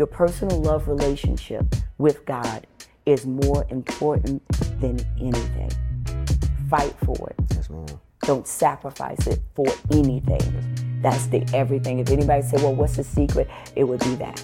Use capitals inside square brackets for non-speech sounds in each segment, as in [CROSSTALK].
your personal love relationship with God is more important than anything. Fight for it. Yes, ma'am. Don't sacrifice it for anything. That's the everything. If anybody say, well, what's the secret? It would be that.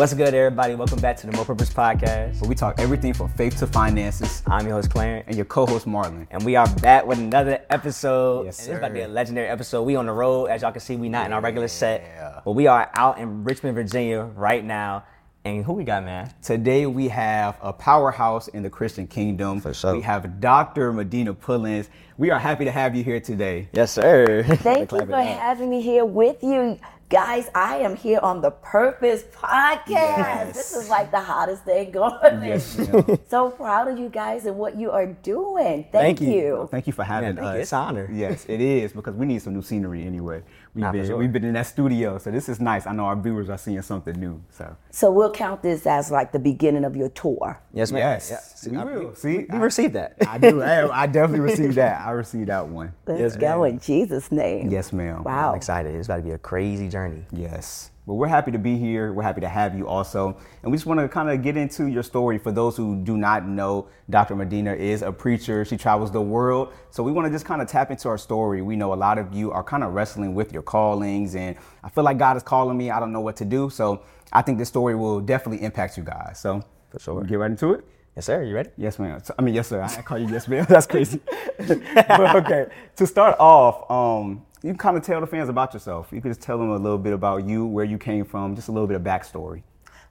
What's good, everybody? Welcome back to the More Purpose Podcast. where we talk everything from faith to finances. I'm your host, Clarence, And your co-host Marlon. and we are back with another episode. Yes, and This is about to be a legendary episode. We on the road, as y'all can see. We not in our regular set, but we are out in Richmond, Virginia, right now. And who we got, man? Today we have a powerhouse in the Christian kingdom. For sure. We have Dr. Medina Pullings. We are happy to have you here today. Yes, sir. Thank [LAUGHS] you for having me here with you. Guys, I am here on the Purpose Podcast. Yes. This is like the hottest thing going. Yes, ma'am. [LAUGHS] So proud of you guys and what you are doing. Thank, Thank you. you. Thank you for having thank you. us. It's an honor. Yes, it is because we need some new scenery anyway. We've Nah, for been sure. we've been in that studio, so this is nice. I know our viewers are seeing something new. So So we'll count this as like the beginning of your tour. Yes, ma'am. yes, Yeah. See, we I- will. See, We received that. I do. [LAUGHS] I, I definitely received that. I received that one. Let's Yes, go ma'am. in Jesus' name. Yes, ma'am. Wow. I'm excited. It's about to be a crazy journey. Yes. Well, we're happy to be here. We're happy to have you also. And we just want to kind of get into your story. For those who do not know, Dr. Medina is a preacher. She travels the world. So we want to just kind of tap into our story. We know a lot of you are kind of wrestling with your callings, and I feel like God is calling me. I don't know what to do. So I think this story will definitely impact you guys. So For sure. We'll get right into it. Yes, sir. You ready? Yes, ma'am. So- I mean, yes, sir. I call you yes, ma'am. [LAUGHS] That's crazy. [LAUGHS] but okay, to start off, um, you can kind of tell the fans about yourself. You could just tell them a little bit about you, where you came from, just a little bit of backstory.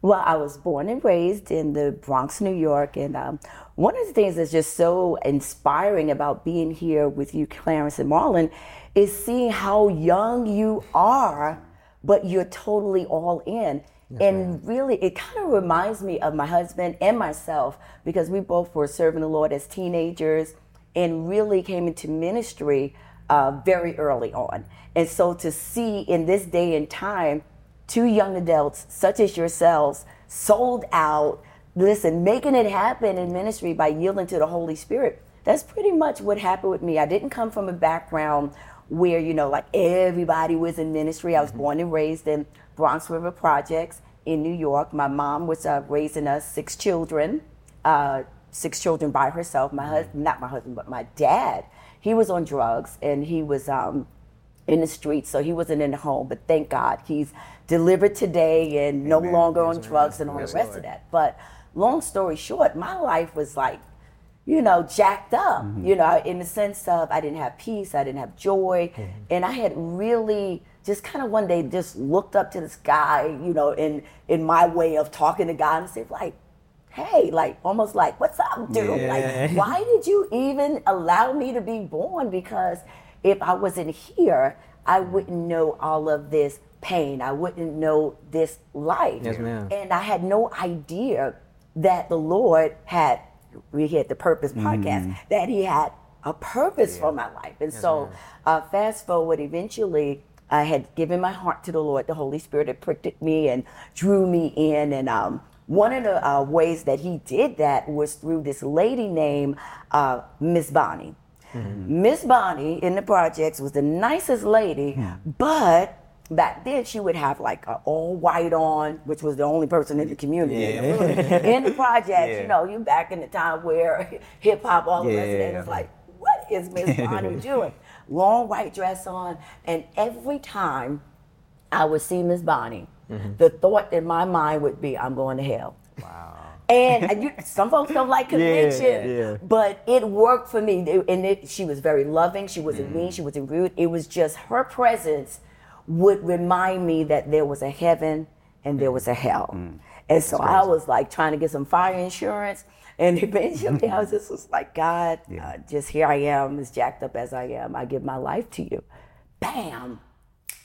Well, I was born and raised in the Bronx, New York, and um, one of the things that's just so inspiring about being here with you, Clarence and Marlon, is seeing how young you are, but you're totally all in. and really, it kind of reminds me of my husband and myself because we both were serving the Lord as teenagers and really came into ministry uh, very early on. And so to see in this day and time, two young adults such as yourselves sold out listen making it happen in ministry by yielding to the holy spirit that's pretty much what happened with me. I didn't come from a background where you know like everybody was in ministry. I was born and raised in bronx river projects in new york. My mom was uh, raising us six children uh, six children by herself. My husband not my husband but my dad he was on drugs and he was um, in the streets, so he wasn't in the home. But thank God he's delivered today and no longer on drugs and all the rest of that. But long story short, my life was like, you know, jacked up, Mm-hmm. you know, in the sense of I didn't have peace, I didn't have joy, Mm-hmm. and I had really just kind of one day just looked up to the sky, you know, in in my way of talking to God and said like, hey, like almost like, what's up, dude? Yeah. Like, why did you even allow me to be born? Because if I wasn't here, I wouldn't know all of this pain. I wouldn't know this life. Yes, ma'am. And I had no idea that the Lord had, we had the Purpose podcast, that He had a purpose for my life. And so, uh, fast forward, eventually, I had given my heart to the Lord. The Holy Spirit had pricked at me and drew me in. And um, one of the uh, ways that He did that was through this lady named uh, Miss Bonnie. Miss Bonnie in the projects was the nicest lady, but back then she would have like a all white on, which was the only person in the community. [LAUGHS] in the projects, Yeah. you know, you back in the time where [LAUGHS] hip hop, all the rest of it Yeah. was like, what is Miss Bonnie [LAUGHS] doing? Long white dress on, and every time I would see Miss Bonnie, Mm-hmm. the thought in my mind would be, I'm going to hell. And, and you, some folks don't like [LAUGHS] conviction, yeah. but it worked for me. It- And it, she was very loving. She wasn't mm-hmm. mean. She wasn't rude. It was just her presence would remind me that there was a heaven and there was a mm-hmm. hell. Mm. And so I was like trying to get some fire insurance. And [LAUGHS] eventually I was [LAUGHS] just was like, God, uh, just here I am, as jacked up as I am. I give my life to you. Bam,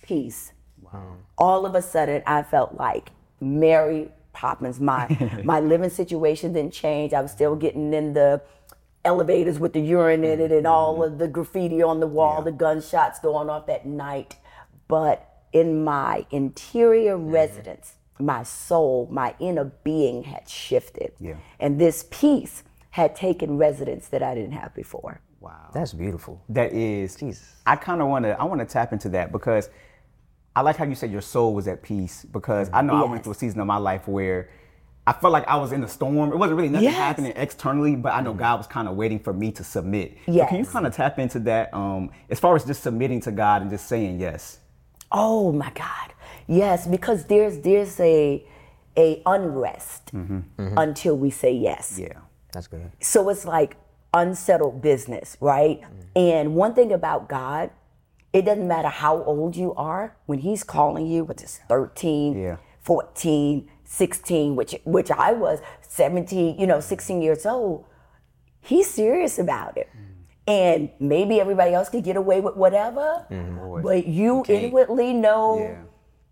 peace. All of a sudden, I felt like Mary Poppins. My [LAUGHS] my living situation didn't change. I was still getting in the elevators with the urine in it and all mm-hmm. of the graffiti on the wall, the gunshots going off that night. But in my interior mm-hmm. residence, my soul, my inner being had shifted. Yeah. And this peace had taken residence that I didn't have before. Wow. That's beautiful. That is. Jesus. I kind of want to. I want to tap into that because I like how you said your soul was at peace. Because I know I went through a season of my life where I felt like I was in a storm. It wasn't really nothing Yes. happening externally, but I know mm-hmm. God was kind of waiting for me to submit. So Yes. can you kind of tap into that um, as far as just submitting to God and just saying yes? Oh my God. Yes, because there's there's a a unrest mm-hmm. Mm-hmm. until we say yes. Yeah. That's good. So it's like unsettled business, right? Mm. And one thing about God, it doesn't matter how old you are, when he's calling you, which is 13, Yeah. 14, 16, which which I was 17, you know, 16 years old, he's serious about it. And maybe everybody else could get away with whatever, but you inwardly know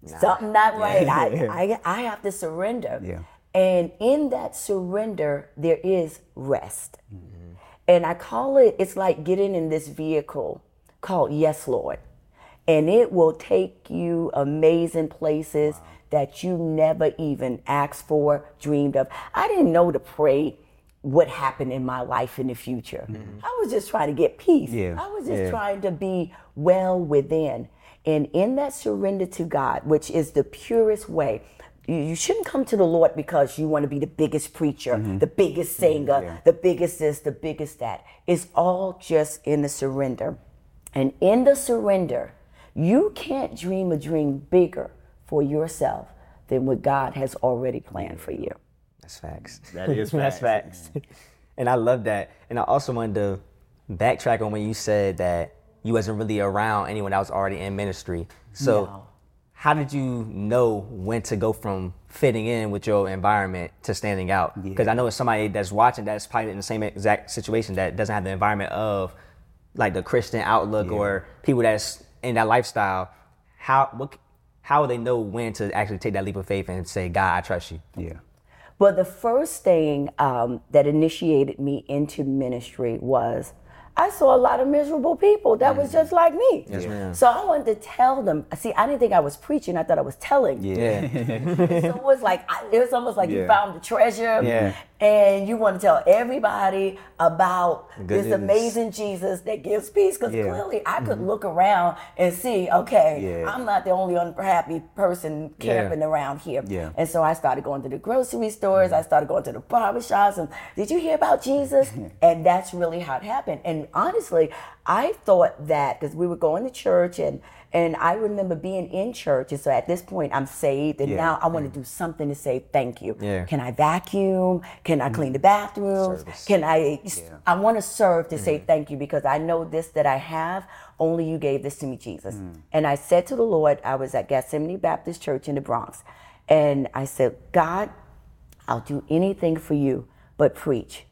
Yeah. something not right. I, [LAUGHS] I, I have to surrender. Yeah. And in that surrender, there is rest. And I call it, it's like getting in this vehicle called Yes, Lord. And it will take you amazing places that you never even asked for, dreamed of. I didn't know to pray what happened in my life in the future. Mm-hmm. I was just trying to get peace. Yeah. I was just Yeah. trying to be well within. And in that surrender to God, which is the purest way, you, shouldn't come to the Lord because you want to be the biggest preacher, mm-hmm. the biggest mm-hmm. singer, yeah. the biggest this, the biggest that. It's all just in the surrender. And in the surrender, you can't dream a dream bigger for yourself than what God has already planned for you. That's facts. That is [LAUGHS] That's facts. facts. and I love that. And I also wanted to backtrack on when you said that you wasn't really around anyone that was already in ministry. So No. how did you know when to go from fitting in with your environment to standing out? Because I know it's somebody that's watching that's probably in the same exact situation that doesn't have the environment of like the Christian outlook or people that's in that lifestyle. How what how will they know when to actually take that leap of faith and say, God, I trust you? Yeah. Well, the first thing um, that initiated me into ministry was I saw a lot of miserable people that was just like me. Yes, ma'am. So I wanted to tell them. See, I didn't think I was preaching. I thought I was telling. Yeah. [LAUGHS] So it was like it was almost like you found the treasure, Yeah. And you want to tell everybody about good this news. amazing Jesus that gives peace. Because Yeah. clearly, I could mm-hmm. look around and see, okay, Yeah. I'm not the only unhappy person camping around here. Yeah. And so I started going to the grocery stores. I mm-hmm. started going to the barber shops. And did you hear about Jesus? [LAUGHS] and that's really how it happened. And honestly, I thought that because we were going to church and and I remember being in church. And so at this point, I'm saved. And Yeah. now I want to do something to say thank you. Yeah. Can I vacuum? Can I mm. clean the bathrooms? Service. Can I? I want to serve to say mm. thank you because I know this that I have. Only you gave this to me, Jesus. Mm. And I said to the Lord, I was at Gethsemane Baptist Church in the Bronx, and I said, God, I'll do anything for you, but preach.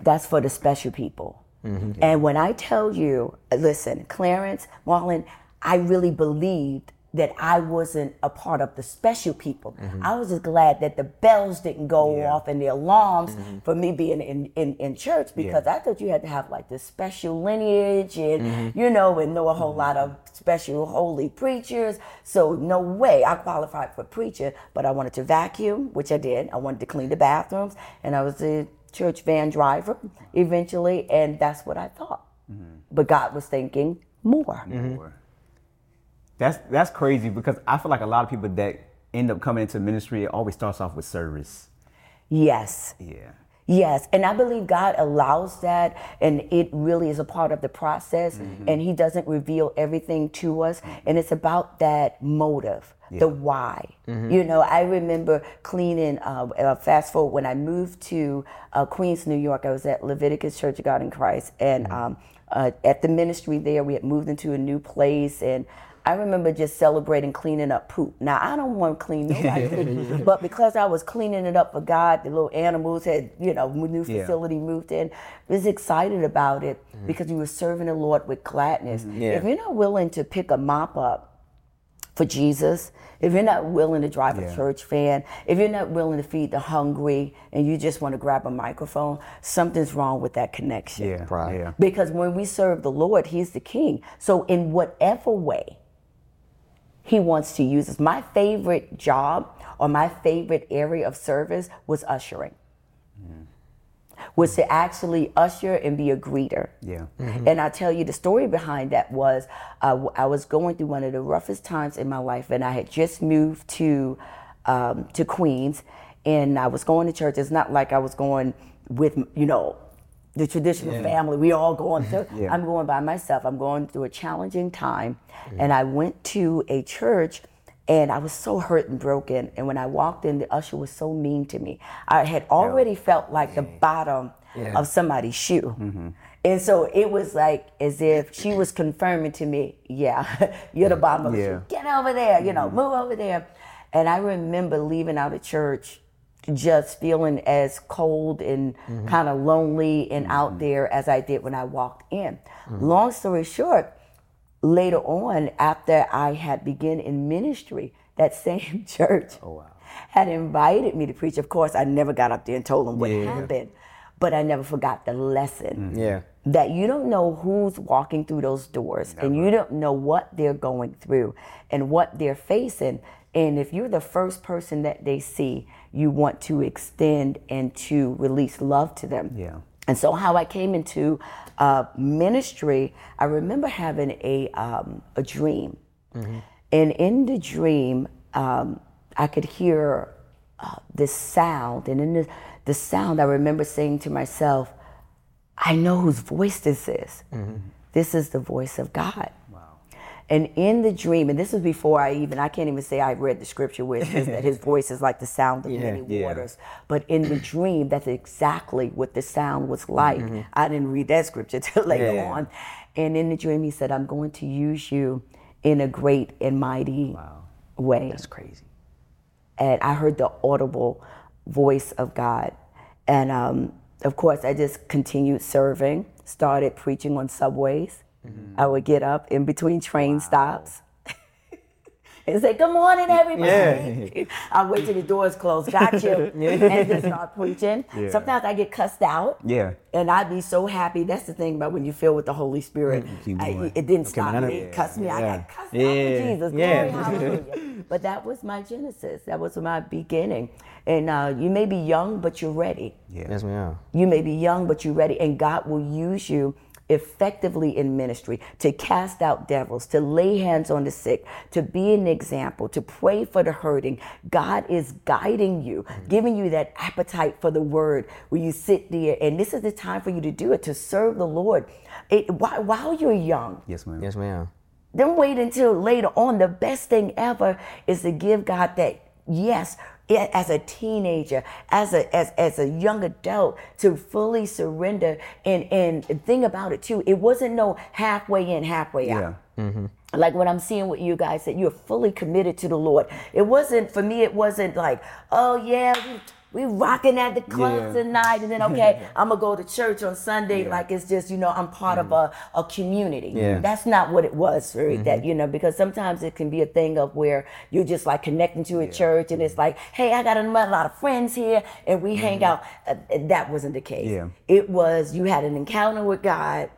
That's for the special people. Mm-hmm. And when I tell you, listen, Clarence, Marlon, I really believed that I wasn't a part of the special people. I was just glad that the bells didn't go Yeah. off and the alarms mm-hmm. for me being in, in, in church because I thought you had to have like this special lineage and, mm-hmm. you know, and know a whole lot of special holy preachers. So no way I qualified for preacher, but I wanted to vacuum, which I did. I wanted to clean the bathrooms and I was a church van driver eventually, and that's what I thought. Mm-hmm. But God was thinking more. Or- That's that's crazy because I feel like a lot of people that end up coming into ministry it always starts off with service. Yes. Yeah. Yes, and I believe God allows that, and it really is a part of the process, and He doesn't reveal everything to us, and it's about that motive, the why. You know, I remember cleaning, uh, uh, fast forward, when I moved to uh, Queens, New York, I was at Leviticus Church of God in Christ, and um, uh, at the ministry there, we had moved into a new place, and I remember just celebrating cleaning up poop. Now I don't want to clean [LAUGHS] nobody's poop, but because I was cleaning it up for God, the little animals had, you know, new Yeah. facility moved in. Was excited about it mm-hmm. because we were serving the Lord with gladness. Mm-hmm. Yeah. If you're not willing to pick a mop up for Jesus, if you're not willing to drive Yeah. a church van, if you're not willing to feed the hungry, and you just want to grab a microphone, something's wrong with that connection. Yeah. Right. Yeah. Because when we serve the Lord, He's the King. So, in whatever way He wants to use us, my favorite job or my favorite area of service was ushering. was to actually usher and be a greeter. Yeah. And I tell you, the story behind that was uh, w- I was going through one of the roughest times in my life, and I had just moved to um, to Queens, and I was going to church. It's not like I was going with you know the traditional family. We all going to. Yeah. I'm going by myself. I'm going through a challenging time, and I went to a church. And I was so hurt and broken. And when I walked in, the usher was so mean to me. I had already felt like the bottom of somebody's shoe. Mm-hmm. And so it was like as if she was confirming to me, yeah, [LAUGHS] you're the bottom of the Yeah. shoe. Get over there, you know, mm-hmm. move over there. And I remember leaving out of church just feeling as cold and mm-hmm. kind of lonely and mm-hmm. out there as I did when I walked in. Mm-hmm. Long story short, later on, after I had begun in ministry, that [LAUGHS] same church oh, had invited me to preach. Of course, I never got up there and told them what Yeah. happened, but I never forgot the lesson Yeah. that you don't know who's walking through those doors and you don't know what they're going through and what they're facing. And if you're the first person that they see, you want to extend and to release love to them. Yeah. And so, how I came into uh, ministry, I remember having a um, a dream, and in the dream, um, I could hear uh, this sound, and in the, the sound, I remember saying to myself, "I know whose voice this is. This is the voice of God." And in the dream, and this was before I even, I can't even say I read the scripture where it says that his [LAUGHS] voice is like the sound of many yeah. waters. But in the dream, that's exactly what the sound was like. I didn't read that scripture [LAUGHS] till later Yeah. on. And in the dream, he said, I'm going to use you in a great and mighty way. That's crazy. And I heard the audible voice of God. And um, of course, I just continued serving, started preaching on subways. I would get up in between train stops. [LAUGHS] And say, good morning, everybody. [LAUGHS] I'll wait till the doors close. Got you. [LAUGHS] And just start preaching. Yeah. Sometimes I get cussed out. Yeah. And I'd be so happy. That's the thing about when you feel with the Holy Spirit. I- it didn't Okay, stop me. It cussed me. I got cussed out Yeah. for Jesus. Yeah. Glory, hallelujah. but that was my genesis. That was my beginning. And uh, you may be young, but you're ready. Yeah. Yes, ma'am. You may be young, but you're ready. And God will use you effectively in ministry to cast out devils, to lay hands on the sick, to be an example, to pray for the hurting. God is guiding you, giving you that appetite for the word where you sit there. And this is the time for you to do it, to serve the Lord. It, while, while you're young, Yes, ma'am. Yes, ma'am. don't wait until later on. The best thing ever is to give God that yes i- as a teenager, as a as as a young adult, to fully surrender. And and the thing about it too, it wasn't no halfway in, halfway out Yeah. Mm-hmm. like what I'm seeing with you guys that you're fully committed to the Lord. It wasn't for me. It wasn't like, oh yeah, we, rocking at the club Yeah. tonight, and then okay, [LAUGHS] I'm gonna go to church on Sunday. Like it's just you know I'm part of a, a community. Yeah. That's not what it was for that you know because sometimes it can be a thing of where you're just like connecting to a church, and it's like, hey, I got a lot of friends here, and we hang out. Uh, that wasn't the case. Yeah. It was you had an encounter with God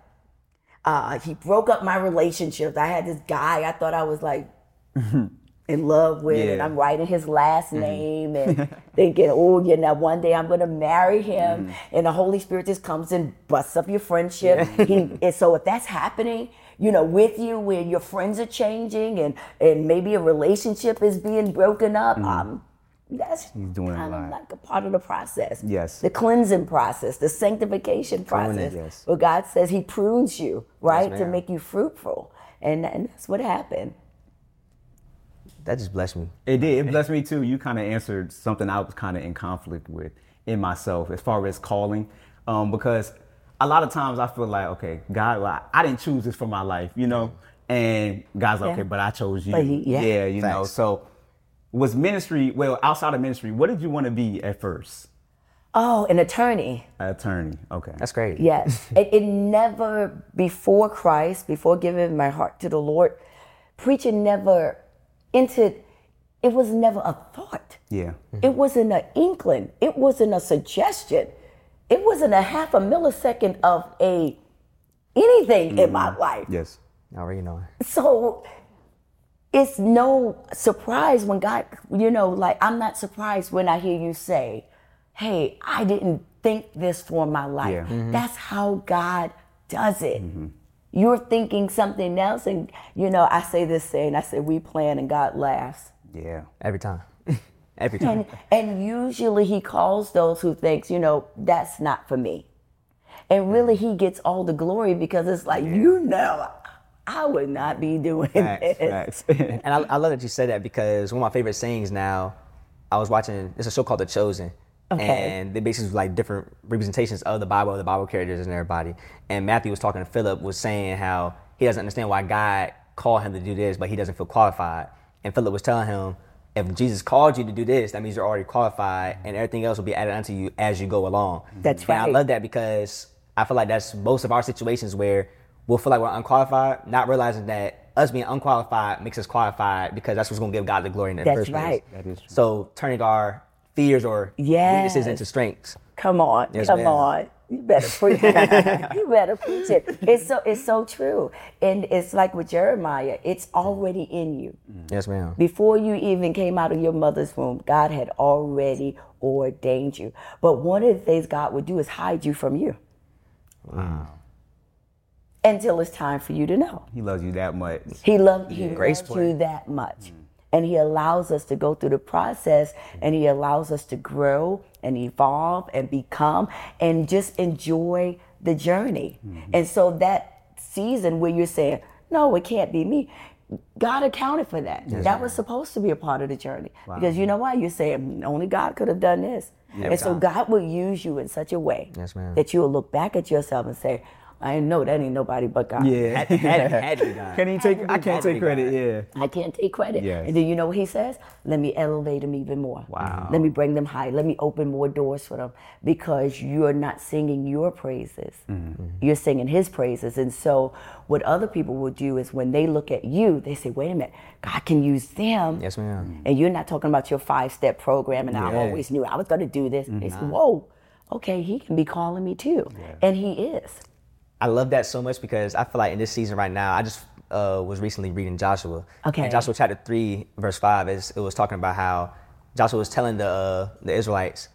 uh, he broke up my relationships. I had this guy I thought I was like [LAUGHS] in love with, and I'm writing his last name and [LAUGHS] thinking, oh, you know, one day I'm gonna marry him, and the Holy Spirit just comes and busts up your friendship. He, and so if that's happening, you know, with you, when your friends are changing and and maybe a relationship is being broken up, um, that's doing a kind of like a part of the process. Yes. The cleansing process, the sanctification process. yes. Well, God says He prunes you, right, to make you fruitful, and and that's what happened. That just blessed me. It did. It [LAUGHS] blessed me too. You kind of answered something I was kind of in conflict with in myself as far as calling, um, because a lot of times I feel like, okay, God, well, I, I didn't choose this for my life, you know, and God's like, Yeah. okay, but I chose you. He- yeah. you know. So was ministry well outside of ministry? What did you want to be at first? Oh, an attorney. Attorney. Okay. That's great. [LAUGHS] Yes. it, it never, before Christ, before giving my heart to the Lord, preaching never entered, it was never a thought. yeah. It wasn't an inkling. It wasn't a suggestion. It wasn't a half a millisecond of a anything in my life. Yes. I already know. So it's no surprise when God, you know, like I'm not surprised when I hear you say, "Hey, I didn't think this for my life. Yeah. Mm-hmm. That's how God does it. You're thinking something else, and you know, I say this saying, I say, we plan and God laughs. Yeah. Every time. [LAUGHS] Every time. And, and usually he calls those who thinks, you know, that's not for me. And really he gets all the glory because it's like, you know, I would not be doing Facts, this. facts. And I, I love that you said that because one of my favorite sayings now, I was watching, it's a show called The Chosen. Okay. And they basically was like different representations of the Bible, the Bible characters and everybody. And Matthew was talking to Philip, was saying how he doesn't understand why God called him to do this, but he doesn't feel qualified. And Philip was telling him, if Jesus called you to do this, that means you're already qualified and everything else will be added unto you as you go along. That's And I love that because I feel like that's most of our situations where we'll feel like we're unqualified, not realizing that us being unqualified makes us qualified because that's what's going to give God the glory in the That's first place. That is true. So turning our fears or Yes. weaknesses into strengths. Come on, Yes, come ma'am. on. You better preach it. [LAUGHS] you better preach it. It's so it's so true. And it's like with Jeremiah, it's already in you. Mm. Yes, ma'am. Before you even came out of your mother's womb, God had already ordained you. But one of the things God would do is hide you from you. Until it's time for you to know. He loves you that much. He loved he Grace loves plan. you that much. And he allows us to go through the process and he allows us to grow and evolve and become and just enjoy the journey. And so that season where you're saying, No, it can't be me. God accounted for that. that was supposed to be a part of the journey. Because you know why? You're saying only God could have done this. and so God will use you in such a way Yes, that you'll look back at yourself and say, I know that ain't nobody but God. Yeah. Had, had, had to [LAUGHS] God. Can he take? I can't Had to be take credit. Yeah. I can't take credit. Yes. And then you know what he says? Let me elevate them even more. Wow. Let me bring them high. Let me open more doors for them because you're not singing your praises. Mm-hmm. You're singing his praises. And so what other people will do is when they look at you, they say, wait a minute, God can use them. Yes, ma'am. And you're not talking about your five step program and I always knew I was going to do this. They say, whoa, okay, he can be calling me too. And he is. I love that so much because I feel like in this season right now, I just uh, was recently reading Joshua. Okay. And Joshua chapter 3, verse 5, is, it was talking about how Joshua was telling the, uh, the Israelites,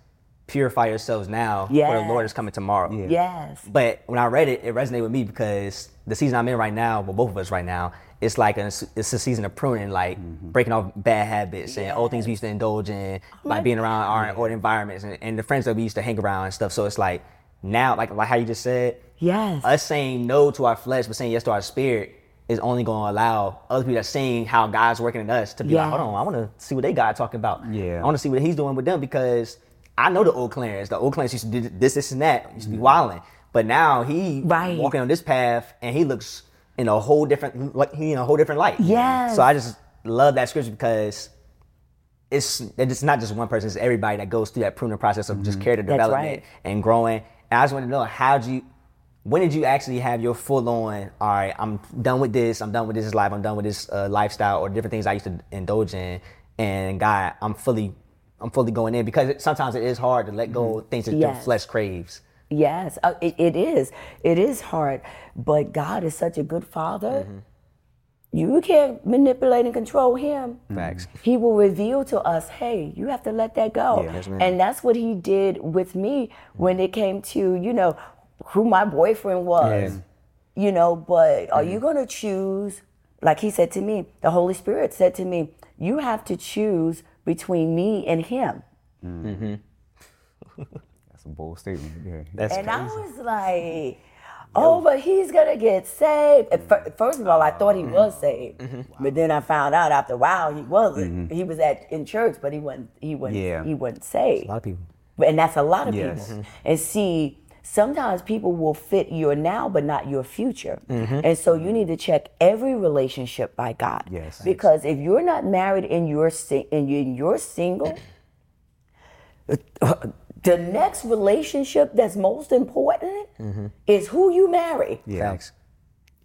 purify yourselves now, for the Lord is coming tomorrow. Yes. But when I read it, it resonated with me because the season I'm in right now, well, both of us right now, it's like a, it's a season of pruning, like breaking off bad habits and old things we used to indulge in by being around our old environments and, and the friends that we used to hang around and stuff. So it's like now, like like how you just said, Yes. us saying no to our flesh but saying yes to our spirit is only going to allow other people that's seeing how God's working in us to be like, hold on, I want to see what they God talking about. Yeah. I want to see what He's doing with them because I know the old Clarence. The old Clarence used to do this, this, and that. Used to be wilding, but now he Right. walking on this path and he looks in a whole different like he in a whole different light. Yeah. So I just love that scripture because. It's, it's not just one person, it's everybody that goes through that pruning process of just character Mm-hmm. That's development right. and growing. And I just want to know how do you, when did you actually have your full on, all right, I'm done with this, I'm done with this life, I'm done with this uh, lifestyle or different things I used to indulge in, and God, I'm fully, I'm fully going in because it, sometimes it is hard to let go of things that your flesh craves. Yes, uh, it, it is. It is hard, but God is such a good father. You can't manipulate and control him. Facts. He will reveal to us, hey, you have to let that go. Yes, ma'am. and that's what he did with me when it came to, you know, who my boyfriend was. You know, but are mm-hmm. you going to choose, like he said to me, the Holy Spirit said to me, you have to choose between me and him. Mm. Mm-hmm. [LAUGHS] That's a bold statement. Yeah. That's And I was like, oh, but he's gonna get saved. At First of all, I thought he mm-hmm. was saved, mm-hmm. but then I found out after a while he wasn't. Mm-hmm. He was at in church, but he wasn't. He wasn't. Yeah. He wasn't saved. a lot of people. And that's a lot of Yes. people. And see, sometimes people will fit your now, but not your future. And so you need to check every relationship by God. Yes. Because if you're not married and you're si- and you're single, [LAUGHS] the next relationship that's most important mm-hmm. is who you marry. Yeah. Facts.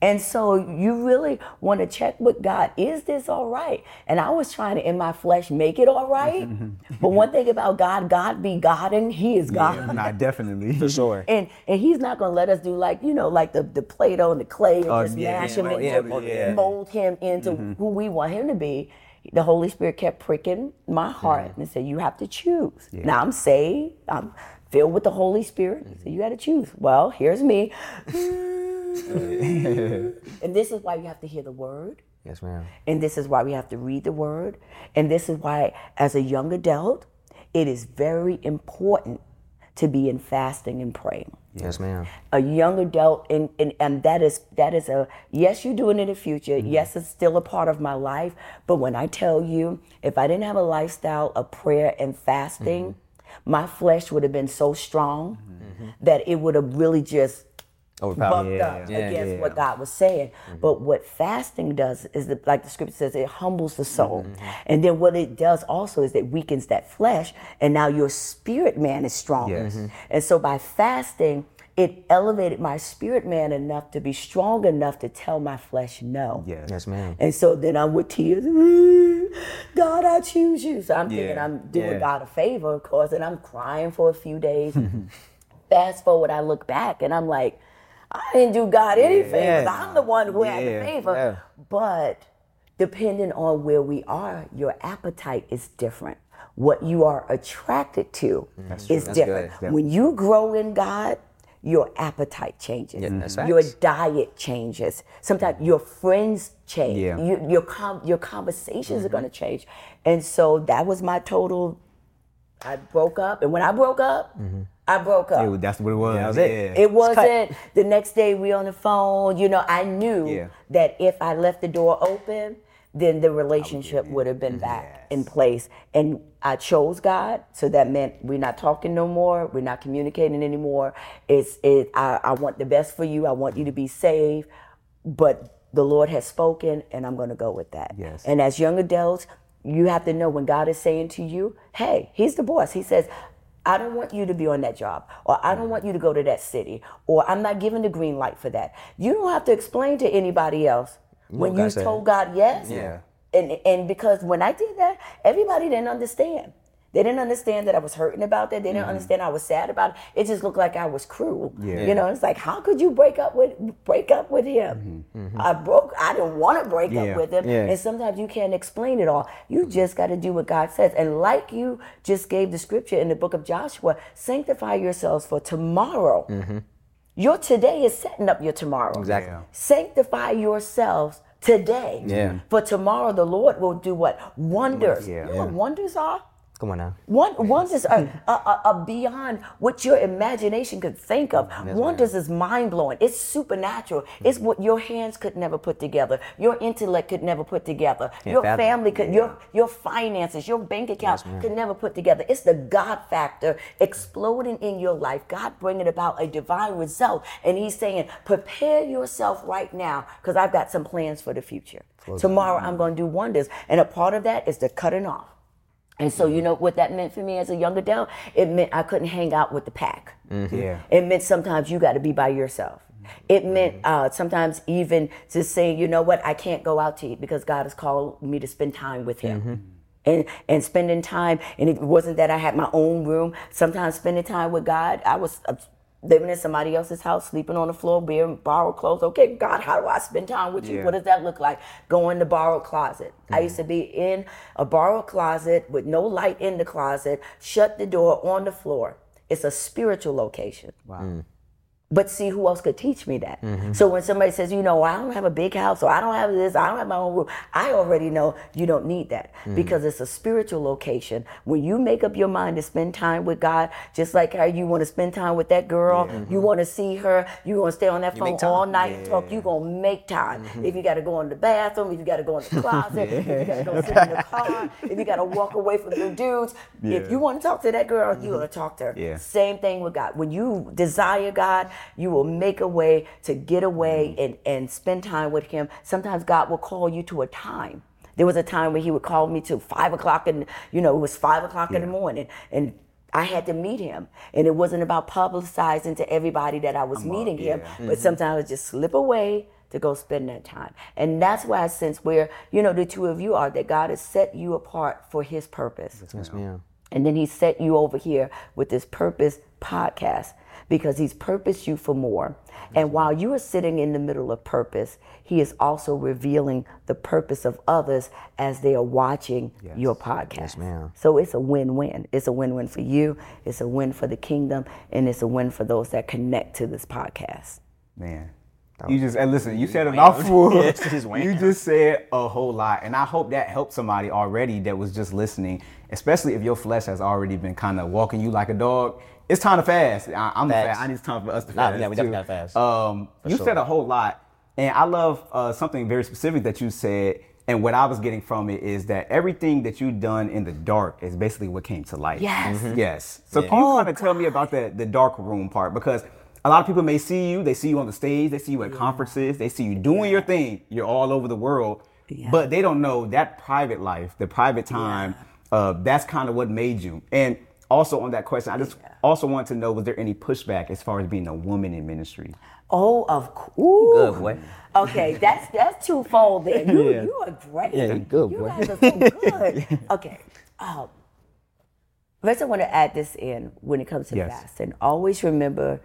And so you really want to check with God, is this all right? And I was trying to, in my flesh, make it all right. [LAUGHS] but one thing about God, God be God and He is God. Yeah, not definitely. For sure. And and he's not gonna let us do like you know like the the Play-Doh and the clay and Oh, just yeah, mash yeah, him oh, into yeah, oh, yeah. mold him into mm-hmm. who we want him to be. The Holy Spirit kept pricking my heart and said, "You have to choose." Now I'm saved. I'm filled with the Holy Spirit. So you got to choose. Well, here's me. [LAUGHS] and this is why you have to hear the word. Yes, ma'am. And this is why we have to read the word. And this is why, as a young adult, it is very important to be in fasting and praying. Yes, ma'am. A young adult, and, and, and that is that is a yes, you do it in the future. Mm-hmm. Yes, it's still a part of my life. But when I tell you, if I didn't have a lifestyle of prayer and fasting, mm-hmm. my flesh would have been so strong mm-hmm. that it would have really just. Bucked Yeah, up yeah, against yeah. what God was saying. But what fasting does is that, like the scripture says, it humbles the soul. And then what it does also is it weakens that flesh, and now your spirit man is stronger. Yes. And so by fasting, it elevated my spirit man enough to be strong enough to tell my flesh no. Yes. Yes, ma'am. And so then I'm with tears. "Mm, [GASPS] God, I choose you. So I'm thinking I'm doing yeah. God a favor, of course, and I'm crying for a few days. [LAUGHS] Fast forward, I look back and I'm like, I didn't do God any favors. I'm the one who had the favor. yeah. But depending on where we are, your appetite is different. What you are attracted to is different. When you grow in God, your appetite changes. Yeah, your diet changes. Sometimes your friends change. Yeah. You, your com- your conversations are going to change. And so that was my total. I broke up, and when I broke up, I broke up. It- that's what it was. that was it. Yeah. It wasn't the next day we on the phone. You know, I knew Yeah. that if I left the door open, then the relationship would have been back in place. And I chose God, so that meant we're not talking no more. We're not communicating anymore. It's it. I, I want the best for you. I want you to be saved, but the Lord has spoken, and I'm going to go with that. Yes. And as young adults, you have to know when God is saying to you, "Hey, He's the boss." He says. I don't want you to be on that job, or I don't want you to go to that city, or I'm not giving the green light for that. You don't have to explain to anybody else when you told God yes. Yeah. And and because when I did that, everybody didn't understand. They didn't understand that I was hurting about that. They didn't mm-hmm. understand I was sad about it. It just looked like I was cruel. Yeah. You know, it's like how could you break up with break up with him? Mm-hmm. Mm-hmm. I broke. I didn't want to break Yeah. up with him. Yeah. And sometimes you can't explain it all. You just got to do what God says. And like you just gave the scripture in the book of Joshua, sanctify yourselves for tomorrow. Your today is setting up your tomorrow. Exactly. Yeah. Sanctify yourselves today. Yeah. For tomorrow the Lord will do what? Wonders. Yeah. You know what wonders are? Come on now. One, wonders are, are, beyond what your imagination could think of. wonders is mind blowing. It's supernatural. Mm-hmm. It's what your hands could never put together. Your intellect could never put together. your fathom. family could. Your your finances, your bank account could never put together. It's the God factor exploding in your life. God bringing about a divine result, and He's saying, prepare yourself right now, because I've got some plans for the future. Tomorrow mm-hmm. I'm going to do wonders, and a part of that is the cutting off. And so, you know what that meant for me as a young adult? It meant I couldn't hang out with the pack. Yeah. It meant sometimes you got to be by yourself. It meant uh, sometimes even just saying, you know what, I can't go out to eat because God has called me to spend time with Him. And, and spending time, and it wasn't that I had my own room. Sometimes spending time with God, I was uh, living in somebody else's house, sleeping on the floor, wearing borrowed clothes. Okay, God, how do I spend time with you? Yeah. What does that look like? Go in the borrowed closet. I used to mm. be in a borrowed closet with no light in the closet, shut the door on the floor. It's a spiritual location. Wow. Mm. But see, who else could teach me that? So when somebody says, you know, I don't have a big house, or I don't have this, I don't have my own room, I already know you don't need that because it's a spiritual location. When you make up your mind to spend time with God, just like how you want to spend time with that girl, you want to see her, you want to stay on that phone all night and talk, you going to make time. If you got to go in the bathroom, if you got to go in the [LAUGHS] closet, if you got to go sit in the car, if you got to walk away from the dudes, if you want to talk to that girl, you're going to talk to her. Yeah. Same thing with God. When you desire God, you will make a way to get away mm. and, and spend time with Him. Sometimes God will call you to a time. There was a time when He would call me to five o'clock, and you know it was five o'clock in the morning, and I had to meet Him. And it wasn't about publicizing to everybody that I was meeting Him, yeah. but mm-hmm. sometimes I would just slip away. to go spend that time. And that's why I sense where, you know, the two of you are that God has set you apart for his purpose. Yes, ma'am. And then he set you over here with this purpose podcast because he's purposed you for more. And while you are sitting in the middle of purpose, he is also revealing the purpose of others as they are watching your podcast. ma'am. So it's a win-win. It's a win-win for you, it's a win for the kingdom, and it's a win for those that connect to this podcast. Man. You just and listen. You said a mouthful. [LAUGHS] Yeah, it's just wham. you just said a whole lot, and I hope that helped somebody already that was just listening. Especially if your flesh has already been kind of walking you like a dog. It's time to fast. I, I'm fast. I need it's time for us to Nah, fast. yeah, we too. definitely gotta fast. Um, you sure. said a whole lot, and I love uh, something very specific that you said. And what I was getting from it is that everything that you've done in the dark is basically what came to light. Yes. Mhm. Yes. So can you kind of tell me about the the dark room part because a lot of people may see you, they see you on the stage, they see you at conferences, they see you doing your thing. You're all over the world, Yeah. but they don't know that private life, the private time. Uh, that's kind of what made you. And also on that question, I just also want to know: was there any pushback as far as being a woman in ministry? Oh, of course. Good boy. Okay, that's that's twofold there. You, Yeah. you are great. Yeah, you good, You boy. guys are so [LAUGHS] good. okay. Um, first, I want to add this in when it comes to Yes. fasting. Always remember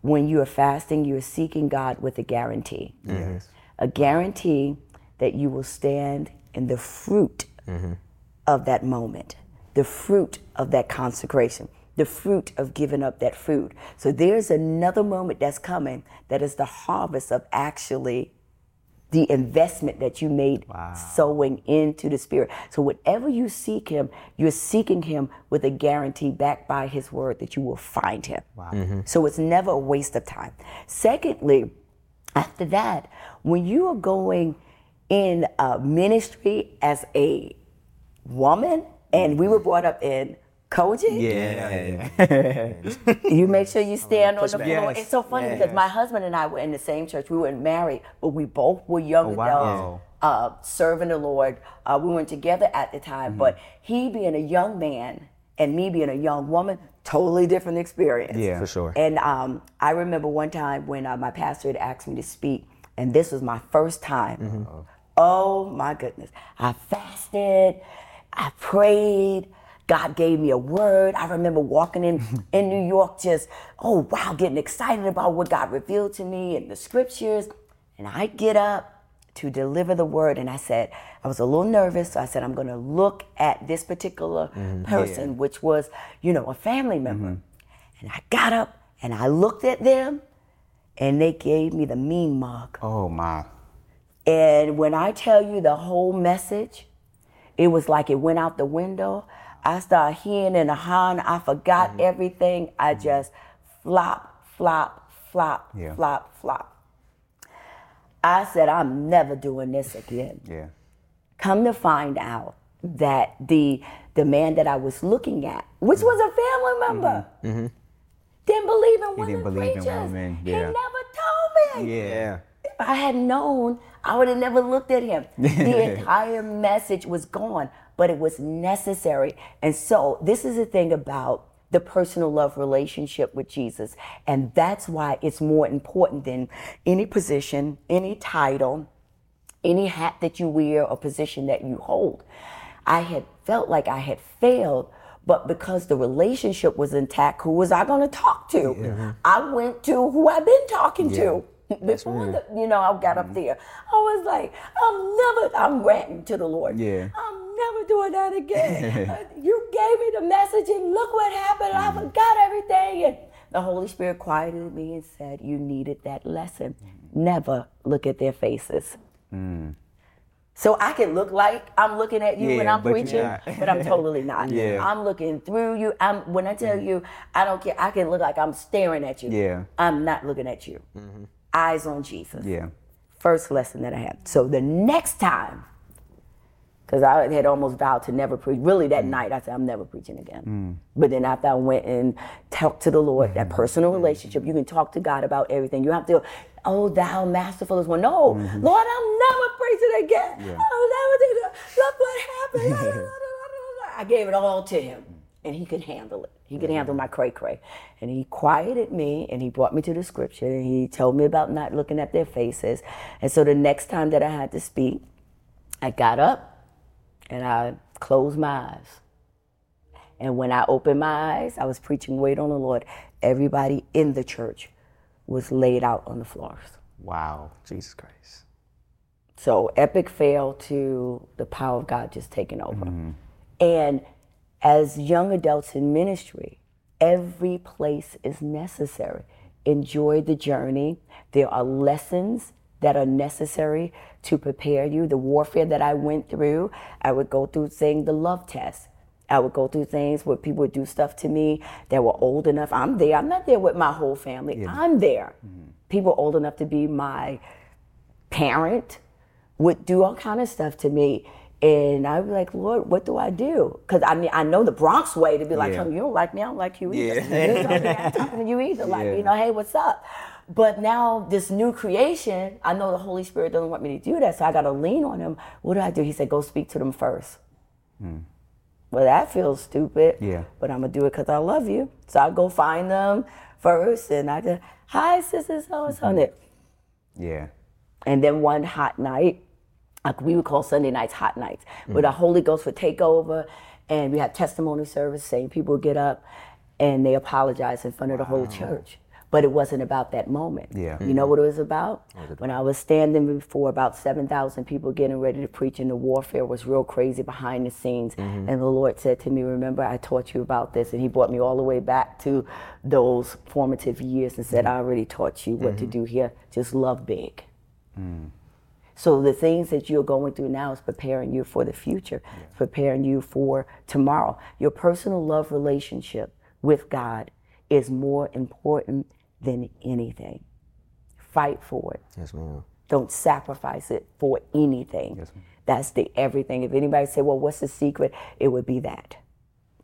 when you are fasting, you are seeking God with a guarantee. Yes. A guarantee that you will stand in the fruit Mm-hmm. of that moment, the fruit of that consecration, the fruit of giving up that food. So there's another moment that's coming that is the harvest of actually the investment that you made sowing into the spirit. So whatever you seek him, you're seeking him with a guarantee backed by his word that you will find him. Mm-hmm. So it's never a waste of time. Secondly, after that, when you are going in ministry as a woman, and we were brought up in coaching, Yeah. [LAUGHS] you make sure you stand on the floor. Yes. It's so funny because my husband and I were in the same church. We weren't married, but we both were young Oh, wow. adults uh, serving the Lord. Uh, we weren't together at the time, Mm-hmm. but he being a young man and me being a young woman, totally different experience. Yeah. For sure. And um, I remember one time when uh, my pastor had asked me to speak, and this was my first time. Mm-hmm. Oh my goodness. I fasted, I prayed. God gave me a word. I remember walking in [LAUGHS] in New York just, oh wow, getting excited about what God revealed to me in the scriptures. And I get up to deliver the word and I said, I was a little nervous, so I said, I'm gonna look at this particular mm-hmm. person, which was, you know, a family member. Mm-hmm. And I got up and I looked at them and they gave me the mean mug. oh my. And when I tell you the whole message, it was like it went out the window. I started hearing and ahhing. I forgot Mm-hmm. everything. I just flop, flop, flop, Yeah. flop, flop. I said, I'm never doing this again. Yeah. Come to find out that the the man that I was looking at, which was a family member, didn't believe in women Mm-hmm. didn't believe in preachers. women, He yeah. never told me. Yeah. If I had known, I would have never looked at him. [LAUGHS] The entire message was gone, but it was necessary. And so, this is the thing about the personal love relationship with Jesus. And that's why it's more important than any position, any title, any hat that you wear or position that you hold. I had felt like I had failed, but because the relationship was intact, who was I going to talk to? I went to who I've been talking to. Before the, you know, I got up there, I was like, I'm never, I'm ranting to the Lord. Yeah. I'm never doing that again. [LAUGHS] Uh, you gave me the message, and look what happened. I forgot everything. And the Holy Spirit quieted me and said, You needed that lesson. Never look at their faces. So I can look like I'm looking at you when I'm but preaching, but I'm totally [LAUGHS] not. Yeah. I'm looking through you. I'm when I tell you, I don't care. I can look like I'm staring at you. Yeah. I'm not looking at you. Mm-hmm. Eyes on Jesus. Yeah. First lesson that I had. So the next time, because I had almost vowed to never preach. Really, Mm. that night, I said, I'm never preaching again. But then after I went and talked to the Lord, Mm-hmm. that personal relationship, you can talk to God about everything. You have to, oh, thou masterful is one. No, Mm-hmm. Lord, I'm never preaching again. I'll never do that. Look what happened. I gave it all to him, and he could handle it. He could handle mm-hmm. my cray cray. And he quieted me and he brought me to the scripture and he told me about not looking at their faces. And so the next time that I had to speak, I got up and I closed my eyes. And when I opened my eyes, I was preaching Wait on the Lord. Everybody in the church was laid out on the floors. Wow. Jesus Christ. So epic fail to the power of God just taking over. Mm-hmm. And as young adults in ministry, every place is necessary. Enjoy the journey. There are lessons that are necessary to prepare you. The warfare that I went through, I would go through saying the love test. I would go through things where people would do stuff to me that were old enough. I'm there. I'm not there with my whole family. I'm there. People old enough to be my parent would do all kind of stuff to me. And I'd be like, Lord, what do I do? Because I mean, I know the Bronx way to be like, Yeah. "Honey, you don't like me, I don't like you either. Yeah. [LAUGHS] You know, I'm not talking to you either. Like, Yeah. you know, hey, what's up? But now this new creation, I know the Holy Spirit doesn't want me to do that, so I got to lean on Him. What do I do? He said, go speak to them first. Hmm. Well, that feels stupid. Yeah. But I'm gonna do it because I love you. So I go find them first, and I just, hi, sister so mm-hmm. and so. Yeah. And then one hot night, like we would call Sunday nights hot nights, where the Holy Ghost would take over and we had testimony service, saying people would get up and they apologize in front of the whole church. But it wasn't about that moment. Yeah. You know what it was about? When I was standing before about 7,000 people getting ready to preach, and the warfare was real crazy behind the scenes. And the Lord said to me, Remember, I taught you about this. And He brought me all the way back to those formative years and said, I already taught you what to do here. Just love big. So the things that you're going through now is preparing you for the future, preparing you for tomorrow. Your personal love relationship with God is more important than anything. Fight for it. Yes, ma'am. Don't sacrifice it for anything. Yes, ma'am. That's the everything. If anybody say, "Well, what's the secret?" It would be that.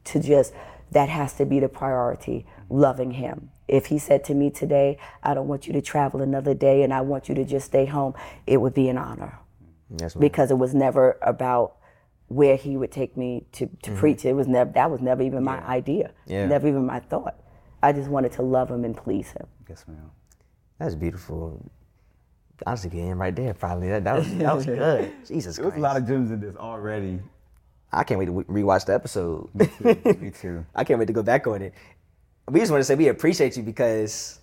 To just that has to be the priority. Loving Him. If He said to me today, "I don't want you to travel another day, and I want you to just stay home," it would be an honor Yes, ma'am. because it was never about where He would take me to, to mm-hmm. preach. It was never that was never even my idea. Yeah. Never even my thought. I just wanted to love Him and please Him. Yes, ma'am. That's beautiful. Honestly, getting right there, probably. That, that was [LAUGHS] that was good. Jesus There was a lot of gems in this already. I can't wait to re- rewatch the episode. Me too. [LAUGHS] I can't wait to go back on it. We just want to say we appreciate you because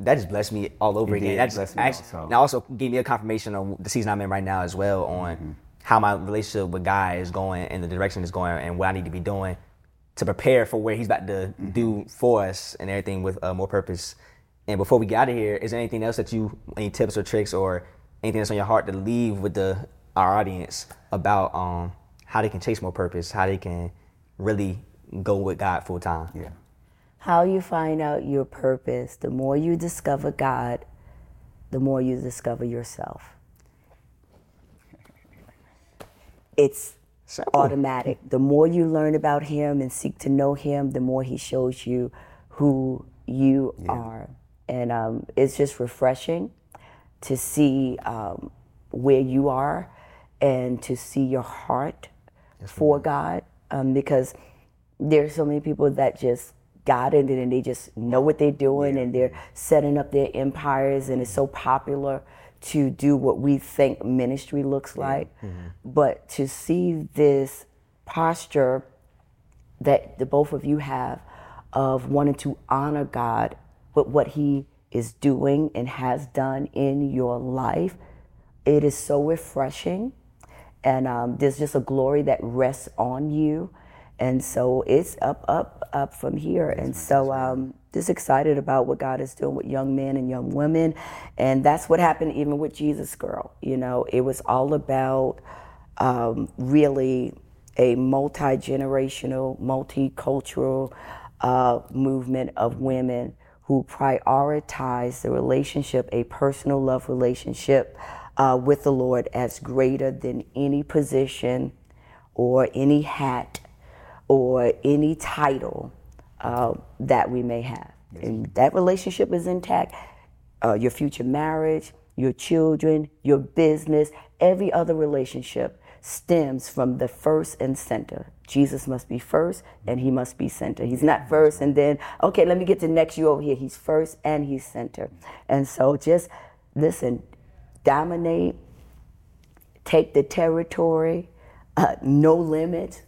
that just blessed me all over It again. did That just bless me and also gave me a confirmation on the season I'm in right now as well on Mm-hmm. how my relationship with Guy is going and the direction it's going and what I need to be doing to prepare for where he's about to Mm-hmm. do for us and everything with uh, more purpose. And before we get out of here, is there anything else that you, any tips or tricks or anything that's on your heart to leave with the our audience about um, how they can chase more purpose, how they can really go with God full time? Yeah. How you find out your purpose, the more you discover God, the more you discover yourself. It's Simple. automatic. The more you learn about Him and seek to know Him, the more He shows you who you are. And um, it's just refreshing to see um, where you are and to see your heart for God um, because there's so many people that just got it and they just know what they're doing and they're setting up their empires and it's so popular to do what we think ministry looks like but to see this posture that the both of you have of wanting to honor God with what He is doing and has done in your life. It is so refreshing, and um, there's just a glory that rests on you. And so it's up, up, up from here. and so um, just excited about what God is doing with young men and young women. And that's what happened even with Jesus Girl. You know, it was all about um, really a multi generational, multicultural uh, movement of women who prioritize the relationship, a personal love relationship uh, with the Lord, as greater than any position or any hat or any title uh, that we may have. And that relationship is intact. Uh, your future marriage, your children, your business, every other relationship stems from the first and center Jesus must be first and he must be center. He's not first and then, okay, let me get to next you over here. He's first and he's center. And so just listen, dominate, take the territory, uh, no limits,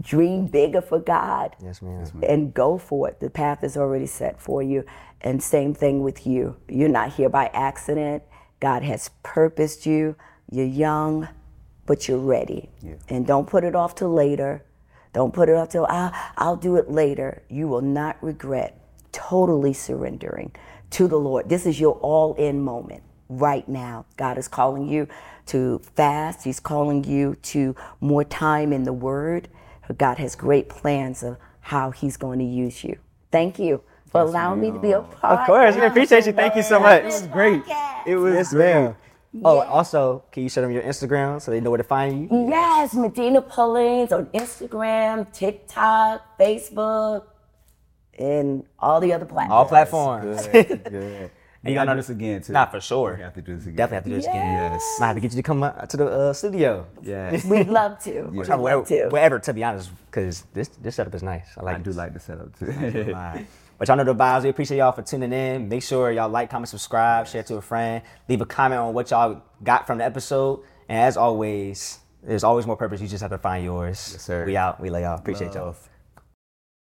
dream bigger for God. Yes, ma'am. And go for it. The path is already set for you. And same thing with you. You're not here by accident. God has purposed you. You're young, but you're ready. Yeah. And don't put it off till later. Don't put it off till I'll, I'll do it later. You will not regret totally surrendering to the Lord. This is your all in moment right now. God is calling you to fast, He's calling you to more time in the Word. God has great plans of how He's going to use you. Thank you for allowing me to be a part. Of course, we appreciate you. Thank you so much. It was great. It was Yes, great. ma'am. Oh, also, can you show them your Instagram so they know where to find you? Yes, Medina Pullings on Instagram, TikTok, Facebook, and all the other platforms. All platforms. Good, good. And you gotta do this again too. Nah, for sure. We have to do this again. Definitely have to do this again. Yes. Might have to get you to come uh, to the uh, studio. Yes. [LAUGHS] We'd love to. We'd Wherever, love to. wherever, to be honest, because this this setup is nice. I like I do like the setup too. [LAUGHS] But y'all know the vibes. We appreciate y'all for tuning in. Make sure y'all like, comment, subscribe, share to a friend. Leave a comment on what y'all got from the episode. And as always, there's always more purpose. You just have to find yours. Yes, sir. We out. We lay off. Appreciate y'all. Love.